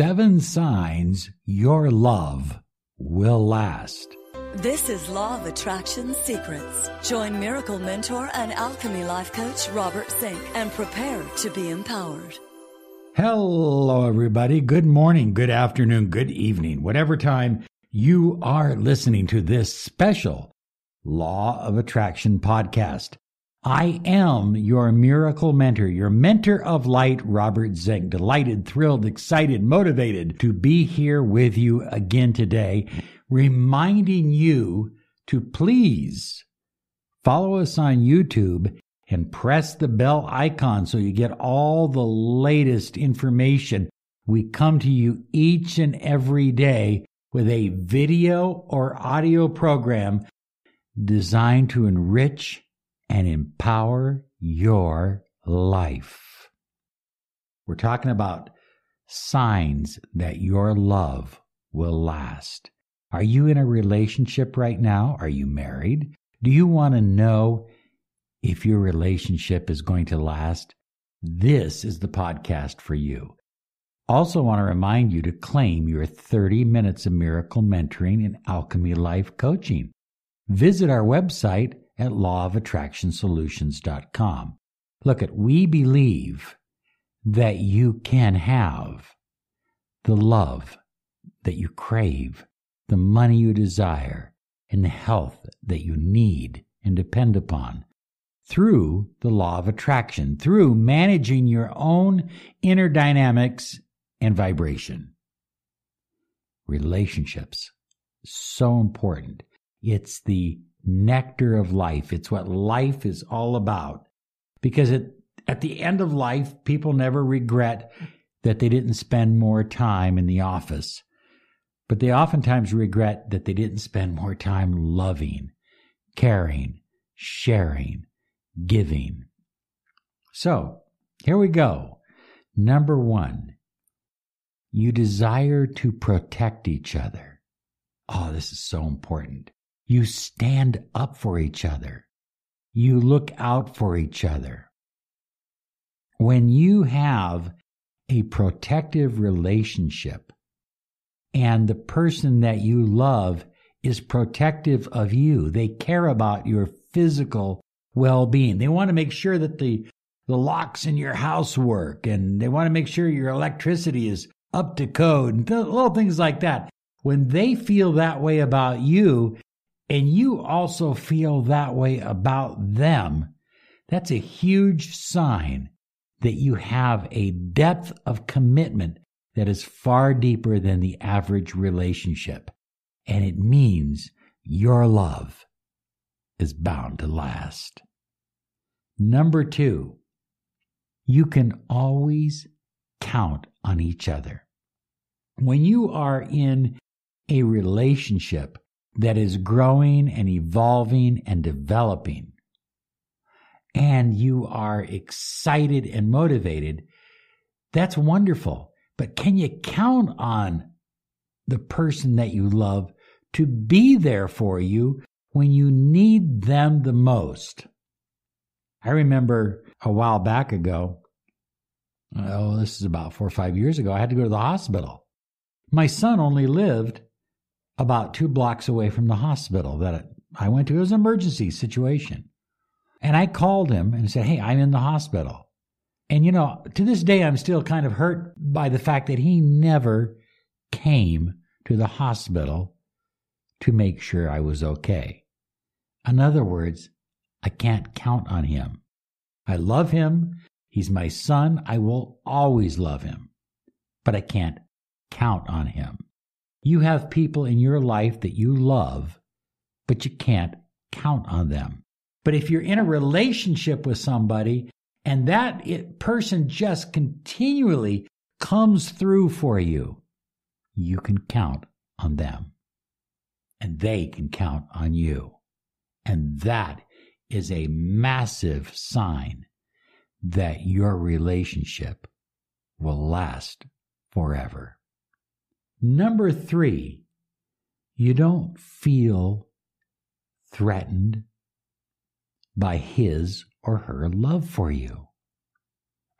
Seven signs your love will last. This is Law of Attraction Secrets. Join Miracle Mentor and Alchemy Life Coach Robert Zink and prepare to be empowered. Hello, everybody. Good morning, good afternoon, good evening, whatever time you are listening to this special Law of Attraction podcast. I am your miracle mentor, your mentor of light, Robert Zink. Delighted, thrilled, excited, motivated to be here with you again today, reminding you to please follow us on YouTube and press the bell icon so you get all the latest information. We come to you each and every day with a video or audio program designed to enrich and empower your life. We're talking about signs that your love will last. Are you in a relationship right now? Are you married? Do you want to know if your relationship is going to last? This is the podcast for you. Also, want to remind you to claim your 30 minutes of miracle mentoring and alchemy life coaching. Visit our website at lawofattractionsolutions.com. Look at we believe that you can have the love that you crave, the money you desire, and the health that you need and depend upon through the law of attraction, through managing your own inner dynamics and vibration. Relationships, so important. It's the nectar of life. It's what life is all about. Because it, at the end of life, people never regret that they didn't spend more time in the office, but they oftentimes regret that they didn't spend more time loving, caring, sharing, giving. So, here we go. Number one, you desire to protect each other. Oh, this is so important. You stand up for each other. You look out for each other. When you have a protective relationship and the person that you love is protective of you, they care about your physical well being. They want to make sure that the, the locks in your house work and they want to make sure your electricity is up to code and little things like that. When they feel that way about you, and you also feel that way about them, that's a huge sign that you have a depth of commitment that is far deeper than the average relationship. And it means your love is bound to last. Number two, you can always count on each other. When you are in a relationship that is growing and evolving and developing. And you are excited and motivated. That's wonderful. But can you count on the person that you love to be there for you when you need them the most? I remember a while back ago, oh, this is about four or five years ago, I had to go to the hospital. My son only lived about two blocks away from the hospital that I went to. It was an emergency situation. And I called him and said, Hey, I'm in the hospital. And, you know, to this day, I'm still kind of hurt by the fact that he never came to the hospital to make sure I was okay. In other words, I can't count on him. I love him. He's my son. I will always love him. But I can't count on him. You have people in your life that you love, but you can't count on them. But if you're in a relationship with somebody and that it, person just continually comes through for you, you can count on them. And they can count on you. And that is a massive sign that your relationship will last forever. Number three, you don't feel threatened by his or her love for you.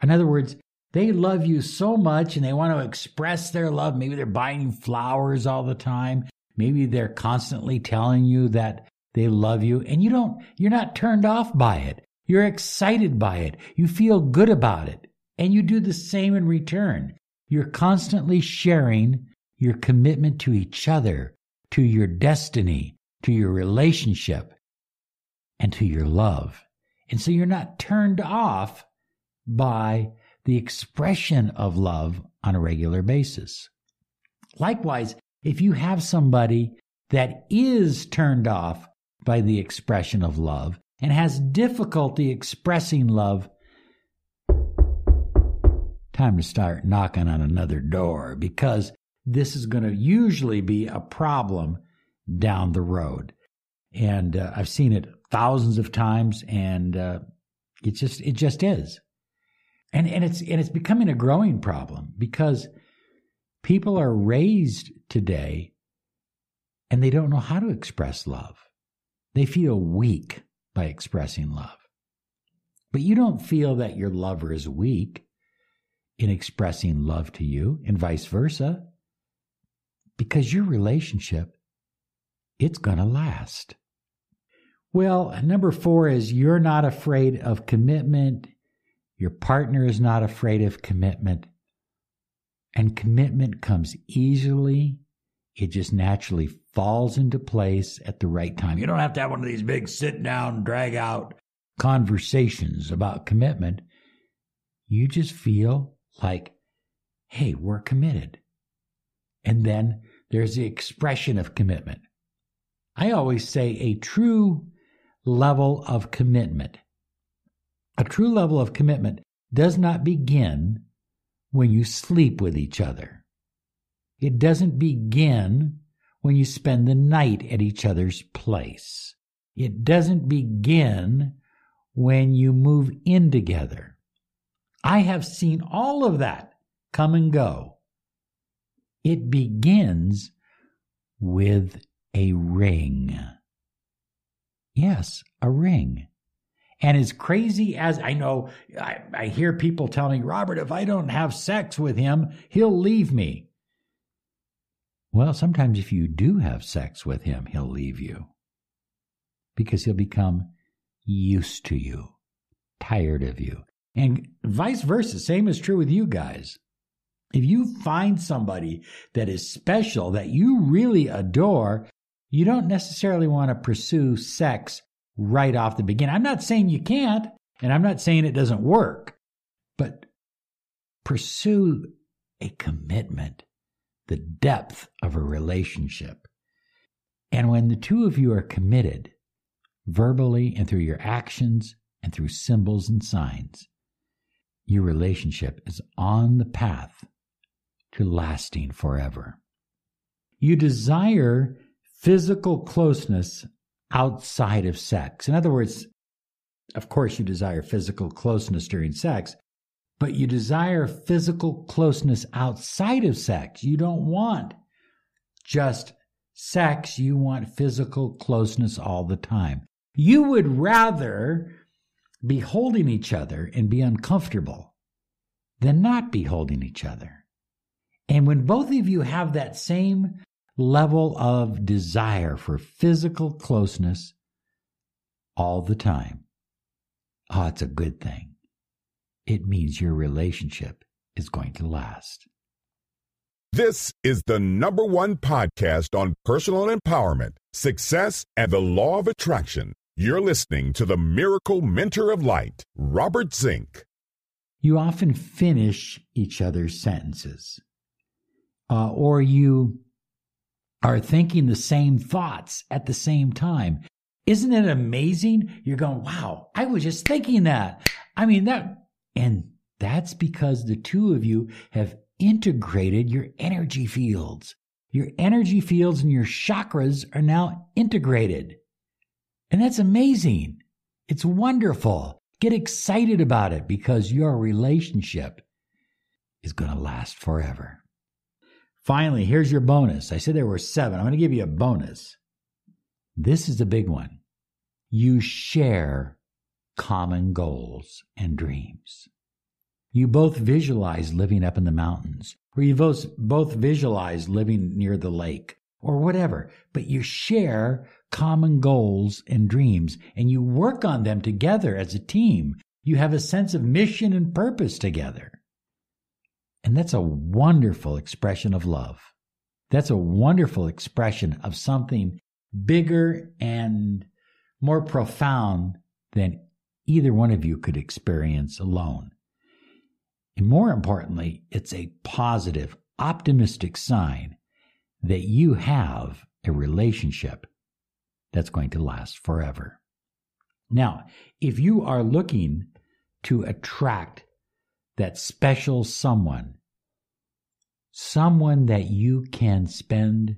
In other words, They love you so much and they want to express their love. Maybe they're buying flowers all the time. Maybe they're constantly telling you that they love you and you don't, you're not turned off by it. You're excited by it. You feel good about it. And you do the same in return. You're constantly sharing your commitment to each other, to your destiny, to your relationship, and to your love. And so you're not turned off by the expression of love on a regular basis. Likewise, if you have somebody that is turned off by the expression of love and has difficulty expressing love, time to start knocking on another door because this is going to usually be a problem down the road. And uh, I've seen it thousands of times and uh, it just it just is. And and it's and it's becoming a growing problem because people are raised today and they don't know how to express love. They feel weak by expressing love. But you don't feel that your lover is weak in expressing love to you and vice versa because your relationship it's going to last. Well, number 4 is you're not afraid of commitment. Your partner is not afraid of commitment. And commitment comes easily. It just naturally falls into place at the right time. You don't have to have one of these big sit down, drag out conversations about commitment. You just feel like, hey, we're committed. And then there's the expression of commitment. I always say a true level of commitment. A true level of commitment does not begin when you sleep with each other. It doesn't begin when you spend the night at each other's place. It doesn't begin when you move in together. I have seen all of that come and go. It begins with a ring. Yes, a ring. And as crazy as I know, I, I, hear people tell me, Robert, if I don't have sex with him, he'll leave me. Well, sometimes if you do have sex with him, he'll leave you because he'll become used to you, tired of you. And vice versa. Same is true with you guys. If you find somebody that is special, that you really adore, you don't necessarily want to pursue sex right off the beginning. I'm not saying you can't, and I'm not saying it doesn't work, but pursue a commitment, the depth of a relationship. And when the two of you are committed, verbally and through your actions and through symbols and signs, your relationship is on the path to lasting forever. You desire physical closeness outside of sex. In other words, of course, you desire physical closeness during sex, but you desire physical closeness outside of sex. You don't want just sex, you want physical closeness all the time. You would rather be holding each other and be uncomfortable than not be holding each other. And when both of you have that same level of desire for physical closeness all the time, oh, it's a good thing. It means your relationship is going to last. This is the number one podcast on personal empowerment, success, and the law of attraction. You're listening to the Miracle Mentor of Light, Robert Zink. You often finish each other's sentences, uh, or you are thinking the same thoughts at the same time. Isn't it amazing? You're going, wow, I was just thinking that. I mean, that, and that's because the two of you have integrated your energy fields. Your energy fields and your chakras are now integrated. And that's amazing. It's wonderful. Get excited about it because your relationship is going to last forever. Finally, here's your bonus. I said there were seven. I'm going to give you a bonus. This is the big one. You share common goals and dreams. You both visualize living up in the mountains, or you both, both visualize living near the lake, or whatever, but you share common goals and dreams, and you work on them together as a team. You have a sense of mission and purpose together. And that's a wonderful expression of love. That's a wonderful expression of something bigger and more profound than either one of you could experience alone. And more importantly, it's a positive, optimistic sign that you have a relationship that's going to last forever. Now, if you are looking to attract that special someone, someone that you can spend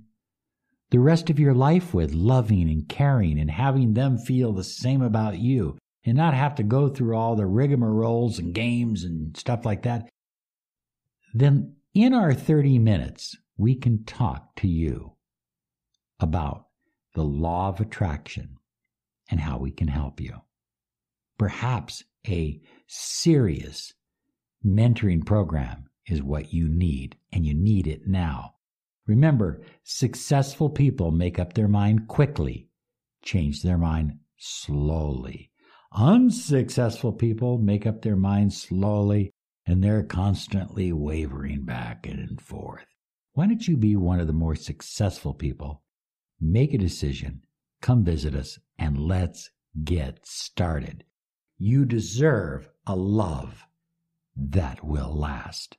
the rest of your life with, loving and caring and having them feel the same about you and not have to go through all the rigmaroles and games and stuff like that, then in our 30 minutes, we can talk to you about the law of attraction and how we can help you. Perhaps a serious mentoring program is what you need, and you need it now. Remember, successful people make up their mind quickly, change their mind slowly. Unsuccessful people make up their mind slowly, and they're constantly wavering back and forth. Why don't you be one of the more successful people? Make a decision, come visit us, and let's get started. You deserve a love that will last.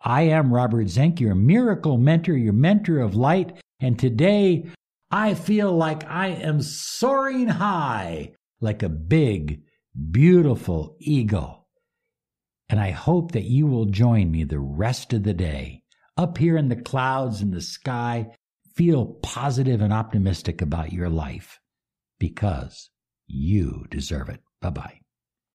I am Robert Zink, your miracle mentor, your mentor of light, and today I feel like I am soaring high like a big, beautiful eagle. And I hope that you will join me the rest of the day up here in the clouds in the sky. Feel positive and optimistic about your life because you deserve it. Bye bye.